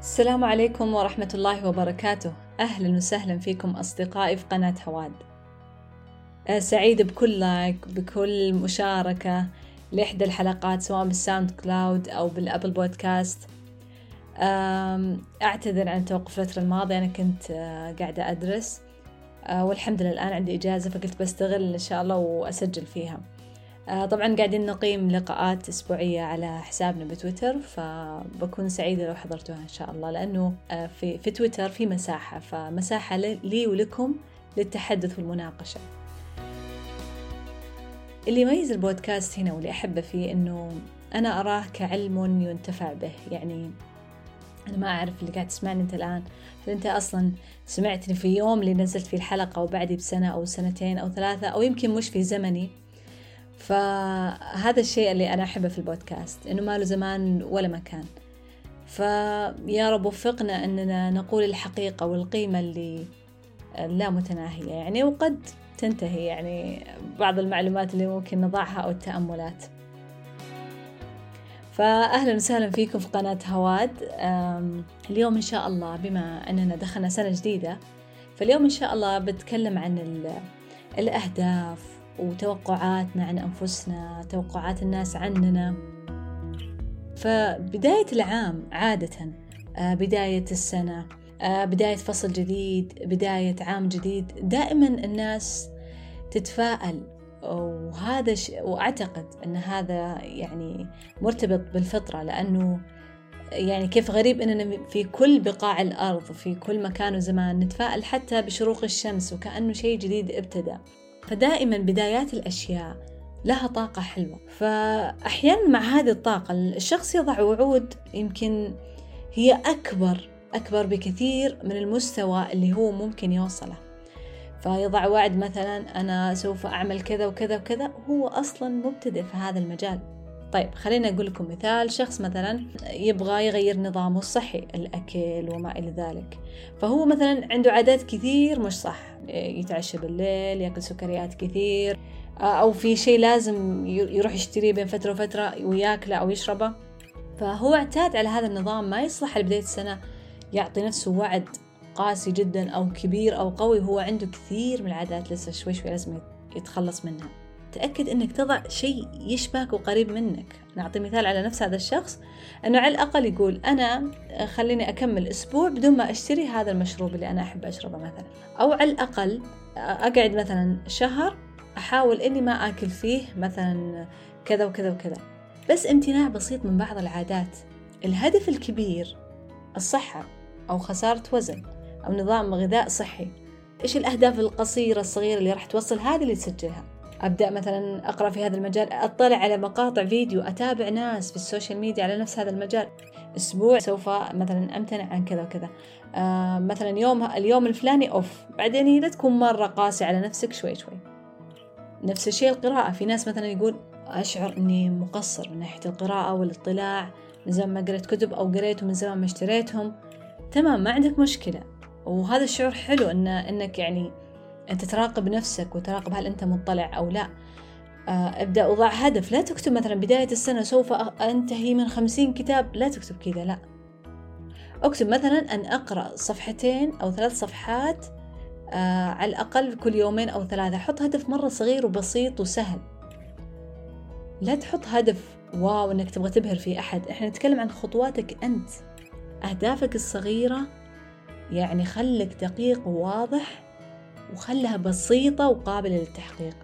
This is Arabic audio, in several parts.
السلام عليكم ورحمة الله وبركاته. أهلا وسهلا فيكم أصدقائي في قناة هواد آه، سعيدة بكل like بكل مشاركة لإحدى الحلقات سواء بال SoundCloud أو بال Apple Podcast. أعتذر عن توقف الفترة الماضية أنا كنت آه، قاعدة أدرس. آه، والحمد لله الآن عندي إجازة فقلت بستغل إن شاء الله وأسجل فيها. طبعا قاعدين نقيم لقاءات أسبوعية على حسابنا بتويتر فبكون سعيدة لو حضرتوها إن شاء الله لأنه في, في تويتر في مساحة فمساحة لي ولكم للتحدث والمناقشة. اللي يميز البودكاست هنا واللي أحبه فيه إنه أنا أراه كعلم ينتفع به يعني أنا ما أعرف اللي قاعد تسمعني أنت الآن هل أنت أصلا سمعتني في يوم اللي نزلت فيه الحلقة وبعدي بسنة أو سنتين أو ثلاثة أو يمكن مش في زمني فهذا الشيء اللي أنا أحبه في البودكاست إنه ما له زمان ولا مكان فيا رب وفقنا أننا نقول الحقيقة والقيمة اللي لا متناهية يعني وقد تنتهي يعني بعض المعلومات اللي ممكن نضعها أو التأملات. فأهلا وسهلا فيكم في قناة هواد. اليوم إن شاء الله بما أننا دخلنا سنة جديدة فاليوم إن شاء الله بتكلم عن الأهداف وتوقعاتنا عن أنفسنا توقعات الناس عننا. فبداية العام عادة آه، بداية السنة آه، بداية فصل جديد بداية عام جديد دائما الناس تتفائل. وهذا ش... وأعتقد أن هذا يعني مرتبط بالفطرة لأنه يعني كيف غريب أننا في كل بقاع الأرض في كل مكان وزمان نتفائل حتى بشروق الشمس وكأنه شيء جديد ابتدأ. فدائما بدايات الأشياء لها طاقة حلوة. فأحيانا مع هذه الطاقة الشخص يضع وعود يمكن هي أكبر أكبر بكثير من المستوى اللي هو ممكن يوصله. فيضع وعد مثلا أنا سوف أعمل كذا وكذا وكذا هو أصلا مبتدئ في هذا المجال. طيب خلينا أقول لكم مثال. شخص مثلا يبغى يغير نظامه الصحي الأكل وما إلى ذلك. فهو مثلا عنده عادات كثير مش صح. يتعشى بالليل يأكل سكريات كثير أو في شيء لازم يروح يشتريه بين فترة وفترة وياكله أو يشربه. فهو اعتاد على هذا النظام ما يصلح لبداية السنة. يعطي نفسه وعد قاسي جدا أو كبير أو قوي. هو عنده كثير من العادات لسه شوي شوي لازم يتخلص منها. تأكد أنك تضع شيء يشبهك وقريب منك. نعطي مثال على نفس هذا الشخص. أنه على الأقل يقول أنا خليني أكمل أسبوع بدون ما أشتري هذا المشروب اللي أنا أحب أشربه مثلا. أو على الأقل أقعد مثلا شهر أحاول إني ما آكل فيه مثلا كذا وكذا وكذا. بس امتناع بسيط من بعض العادات. الهدف الكبير الصحة أو خسارة وزن أو نظام غذاء صحي. إيش الأهداف القصيرة الصغيرة اللي راح توصل هذه اللي تسجلها؟ أبدأ مثلا أقرأ في هذا المجال أطلع على مقاطع فيديو أتابع ناس في ال social media على نفس هذا المجال. أسبوع سوف مثلا أمتنع عن كذا وكذا. آه مثلا يوم اليوم الفلاني أوف. بعدين هي لا تكون مرة قاسي على نفسك شوي شوي. نفس الشيء القراءة. في ناس مثلا يقول أشعر أني مقصر من ناحية القراءة والاطلاع من زمان ما قريت كتب أو قريت ومن زمان ما اشتريتهم. تمام ما عندك مشكلة. وهذا الشعور حلو إن إنك يعني أنت تراقب نفسك وتراقب هل أنت مطلع أو لا. آه، ابدأ وضع هدف. لا تكتب مثلا بداية السنة سوف أنتهي من خمسين كتاب. لا تكتب كذا لا. اكتب مثلا أن أقرأ صفحتين أو ثلاث صفحات آه على الأقل كل يومين أو ثلاثة. حط هدف مرة صغير وبسيط وسهل. لا تحط هدف واو إنك تبغى تبهر في أحد. إحنا نتكلم عن خطواتك أنت. أهدافك الصغيرة يعني خلك دقيق وواضح. وخلها بسيطة وقابلة للتحقيق.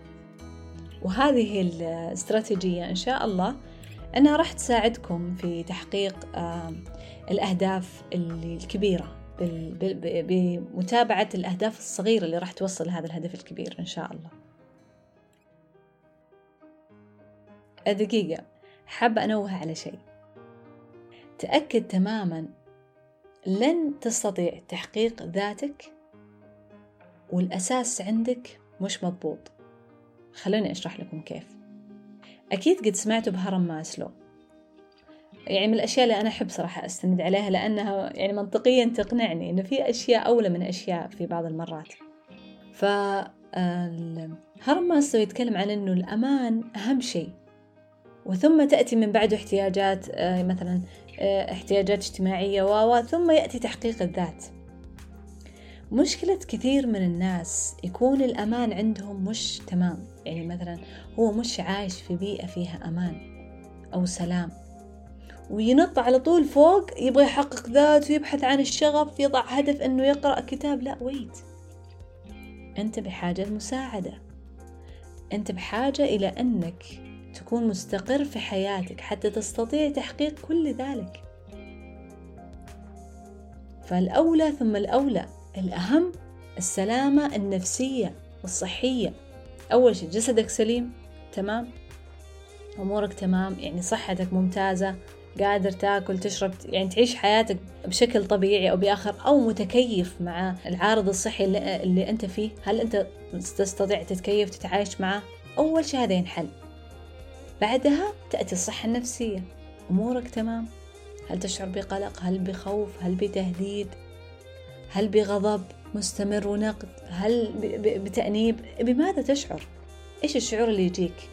وهذه الاستراتيجية إن شاء الله. أنها راح تساعدكم في تحقيق الأهداف الكبيرة بمتابعة الأهداف الصغيرة اللي راح توصل لهذا الهدف الكبير إن شاء الله. دقيقة حابة أنوه على شيء. تأكد تماما لن تستطيع تحقيق ذاتك والأساس عندك مش مضبوط. خلوني أشرح لكم كيف. أكيد قد سمعتوا بهرم ماسلو. يعني من الأشياء اللي أنا أحب صراحة أستند عليها لأنها يعني منطقيا تقنعني إنه في أشياء أولى من أشياء في بعض المرات. ف هرم ماسلو يتكلم عن إنه الأمان أهم شيء. وثم تأتي من بعده احتياجات مثلا احتياجات اجتماعية و ثم يأتي تحقيق الذات. مشكلة كثير من الناس يكون الأمان عندهم مش تمام. يعني مثلا هو مش عايش في بيئة فيها أمان أو سلام. وينط على طول فوق يبغى يحقق ذات ويبحث عن الشغف يضع هدف إنه يقرأ كتاب. لا ويت أنت بحاجة لمساعدة. أنت بحاجة إلى إنك تكون مستقر في حياتك حتى تستطيع تحقيق كل ذلك. فالأولى ثم الأولى. الأهم السلامة النفسية والصحية. أول شيء جسدك سليم تمام؟ أمورك تمام يعني صحتك ممتازة قادر تاكل تشرب يعني تعيش حياتك بشكل طبيعي أو بآخر أو متكيف مع العارض الصحي اللي, اللي أنت فيه. هل أنت تستطيع تتكيف تتعايش معه؟ أول شيء هذا ينحل. بعدها تأتي الصحة النفسية. أمورك تمام؟ هل تشعر بقلق؟ هل بخوف؟ هل بتهديد؟ هل بغضب مستمر ونقد هل بتأنيب؟ بماذا تشعر؟ إيش الشعور اللي يجيك؟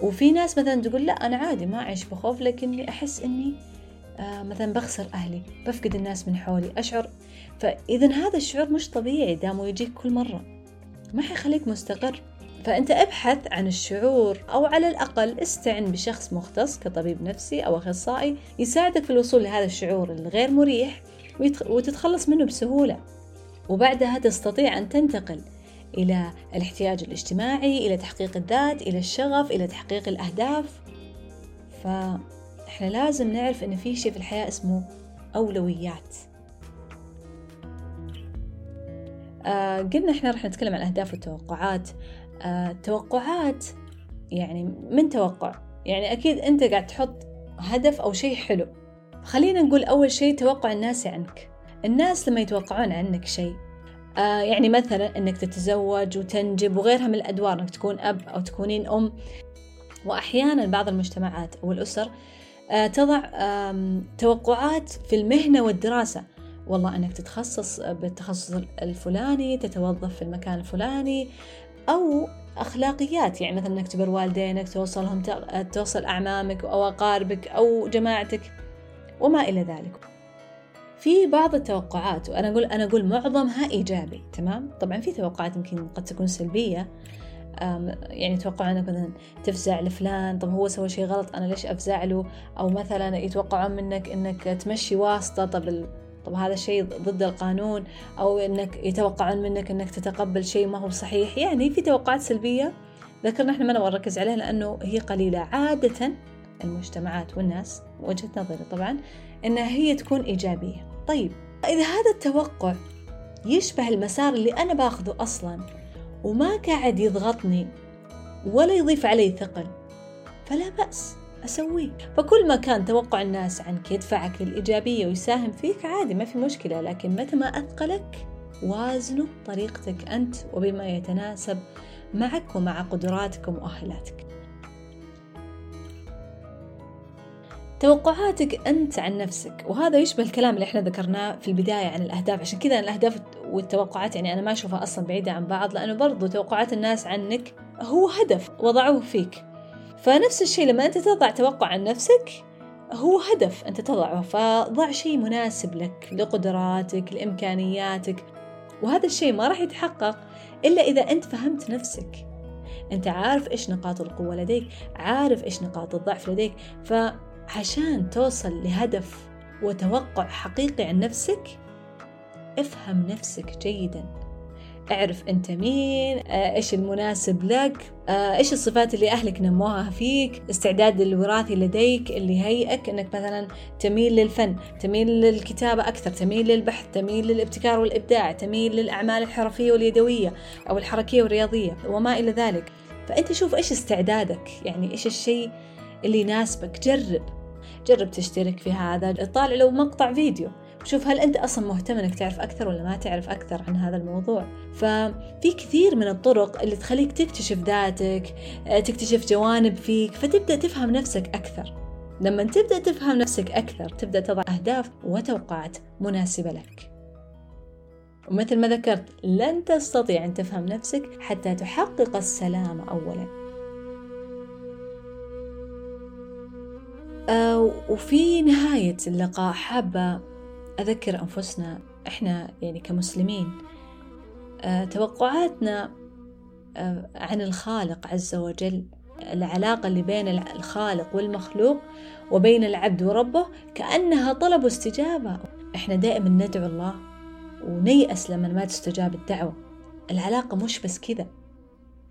وفي ناس مثلا تقول لا أنا عادي ما أعيش بخوف لكني أحس إني آه مثلا بخسر أهلي بفقد الناس من حولي أشعر. فإذا هذا الشعور مش طبيعي دامه يجيك كل مرة. ما حيخليك مستقر. فأنت أبحث عن الشعور أو على الأقل استعن بشخص مختص كطبيب نفسي أو أخصائي يساعدك في الوصول لهذا الشعور الغير مريح وتتخلص منه بسهولة. وبعدها تستطيع أن تنتقل إلى الاحتياج الاجتماعي إلى تحقيق الذات إلى الشغف إلى تحقيق الأهداف. فإحنا لازم نعرف إن في شيء في الحياة اسمه أولويات. آه قلنا إحنا راح نتكلم عن الأهداف والتوقعات آه توقعات يعني من توقع؟ يعني أكيد أنت قاعد تحط هدف أو شيء حلو. خلينا نقول أول شيء توقع الناس عنك. الناس لما يتوقعون عنك شيء آه يعني مثلا إنك تتزوج وتنجب وغيرها من الأدوار إنك تكون أب أو تكونين أم. واحيانا بعض المجتمعات أو الاسر آه تضع توقعات في المهنة والدراسة. والله إنك تتخصص بالتخصص الفلاني تتوظف في المكان الفلاني أو أخلاقيات. يعني مثلا إنك تبر والدينك توصلهم توصل أعمامك أو أقاربك أو جماعتك. وما إلى ذلك. في بعض التوقعات وأنا أقول أنا أقول معظمها إيجابي تمام؟ طبعا في توقعات يمكن قد تكون سلبية. يعني يتوقعون مثلا تفزع لفلان طب هو سوى شيء غلط أنا ليش أفزع له؟ أو مثلا يتوقعون منك إنك تمشي واسطة طب طب هذا الشيء ضد القانون أو إنك يتوقعون منك إنك تتقبل شيء ما هو صحيح. يعني في توقعات سلبية ذكرنا إحنا ما نبغى نركز عليها لأنه هي قليلة. عادة المجتمعات والناس وجهة نظري طبعا انها هي تكون إيجابية. طيب إذا هذا التوقع يشبه المسار اللي أنا باخذه أصلا وما قاعد يضغطني ولا يضيف علي ثقل فلا بأس أسويه. فكل ما كان توقع الناس عنك يدفعك للإيجابية ويساهم فيك عادي ما في مشكلة لكن متى ما أثقلك وازنه بطريقتك أنت وبما يتناسب معك ومع قدراتك ومؤهلاتك. توقعاتك أنت عن نفسك. وهذا يشبه الكلام اللي إحنا ذكرناه في البداية عن الأهداف. عشان كذا الأهداف والتوقعات يعني أنا ما أشوفها أصلا بعيدة عن بعض لأنه برضو توقعات الناس عنك هو هدف وضعوه فيك. فنفس الشيء لما أنت تضع توقع عن نفسك هو هدف أنت تضعه. فضع شيء مناسب لك لقدراتك لإمكانياتك. وهذا الشيء ما راح يتحقق إلا إذا أنت فهمت نفسك. أنت عارف إيش نقاط القوة لديك عارف إيش نقاط الضعف لديك. ف عشان توصل لهدف وتوقع حقيقي عن نفسك افهم نفسك جيدا. اعرف أنت مين آه، إيش المناسب لك آه، إيش الصفات اللي أهلك نموها فيك استعداد الوراثي لديك اللي هيئك إنك مثلا تميل للفن تميل للكتابة أكثر تميل للبحث تميل للابتكار والإبداع تميل للأعمال الحرفية واليدوية أو الحركية والرياضية وما إلى ذلك. فأنت شوف إيش استعدادك يعني إيش الشيء اللي يناسبك جرب. جرب تشترك في هذا. طالع لو مقطع فيديو. شوف هل أنت أصلا مهتم أنك تعرف أكثر ولا ما تعرف أكثر عن هذا الموضوع. ففي كثير من الطرق اللي تخليك تكتشف ذاتك تكتشف جوانب فيك فتبدأ تفهم نفسك أكثر. لما تبدأ تفهم نفسك أكثر تبدأ تضع أهداف وتوقعات مناسبة لك. ومثل ما ذكرت لن تستطيع أن تفهم نفسك حتى تحقق السلام أولاً. وفي نهاية اللقاء حابة أذكر أنفسنا إحنا يعني كمسلمين آه توقعاتنا آه عن الخالق عز وجل العلاقة اللي بين الخالق والمخلوق وبين العبد وربه كأنها طلب واستجابة إحنا دائما ندعو الله ونيأس لما ما تستجاب الدعوة. العلاقة مش بس كذا.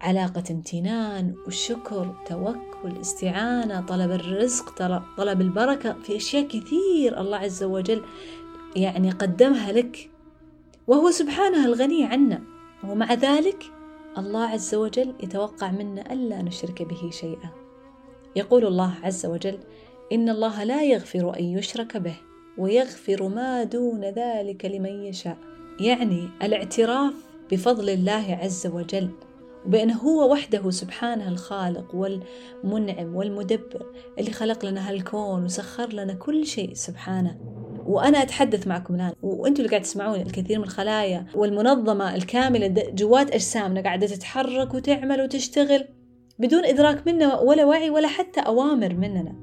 علاقة امتنان وشكر توكل استعانة طلب الرزق طلب البركة في أشياء كثير الله عز وجل يعني قدمها لك. وهو سبحانه الغني عنا. ومع ذلك الله عز وجل يتوقع منا ألا نشرك به شيئا. يقول الله عز وجل إن الله لا يغفر أن يشرك به ويغفر ما دون ذلك لمن يشاء. يعني الاعتراف بفضل الله عز وجل. وبأنه هو وحده سبحانه الخالق والمنعم والمدبر اللي خلق لنا هالكون وسخر لنا كل شيء سبحانه. وأنا أتحدث معكم الآن وأنتم اللي قاعد تسمعون الكثير من الخلايا والمنظمة الكاملة جوات أجسامنا قاعدة تتحرك وتعمل وتشتغل بدون إدراك منا ولا وعي ولا حتى أوامر مننا.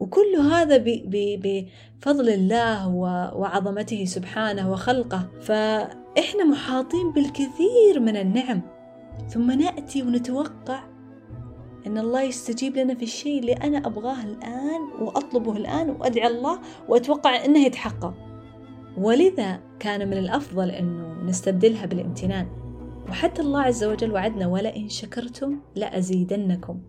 وكل هذا بفضل الله وعظمته سبحانه وخلقه. فإحنا محاطين بالكثير من النعم. ثم نأتي ونتوقع أن الله يستجيب لنا في الشيء اللي أنا أبغاه الآن وأطلبه الآن وأدعي الله وأتوقع أنه يتحقق ولذا كان من الأفضل أنه نستبدلها بالامتنان وحتى الله عز وجل وعدنا ولئن شكرتم لأزيدنكم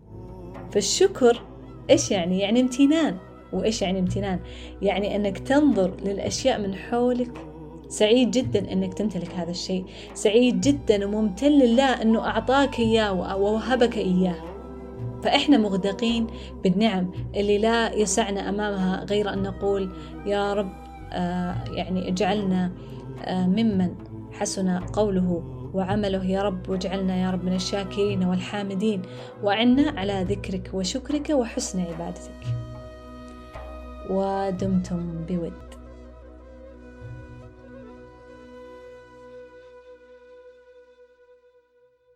فالشكر إيش يعني؟ يعني امتنان وإيش يعني امتنان؟ يعني أنك تنظر للأشياء من حولك سعيد جدا أنك تمتلك هذا الشيء. سعيد جدا وممتن لله أنه أعطاك إياه ووهبك إياه. فإحنا مغدقين بالنعم اللي لا يسعنا أمامها غير أن نقول يا رب آه يعني اجعلنا آه ممن حسن قوله وعمله. يا رب واجعلنا يا رب من الشاكرين والحامدين. وعنا على ذكرك وشكرك وحسن عبادتك. ودمتم بود.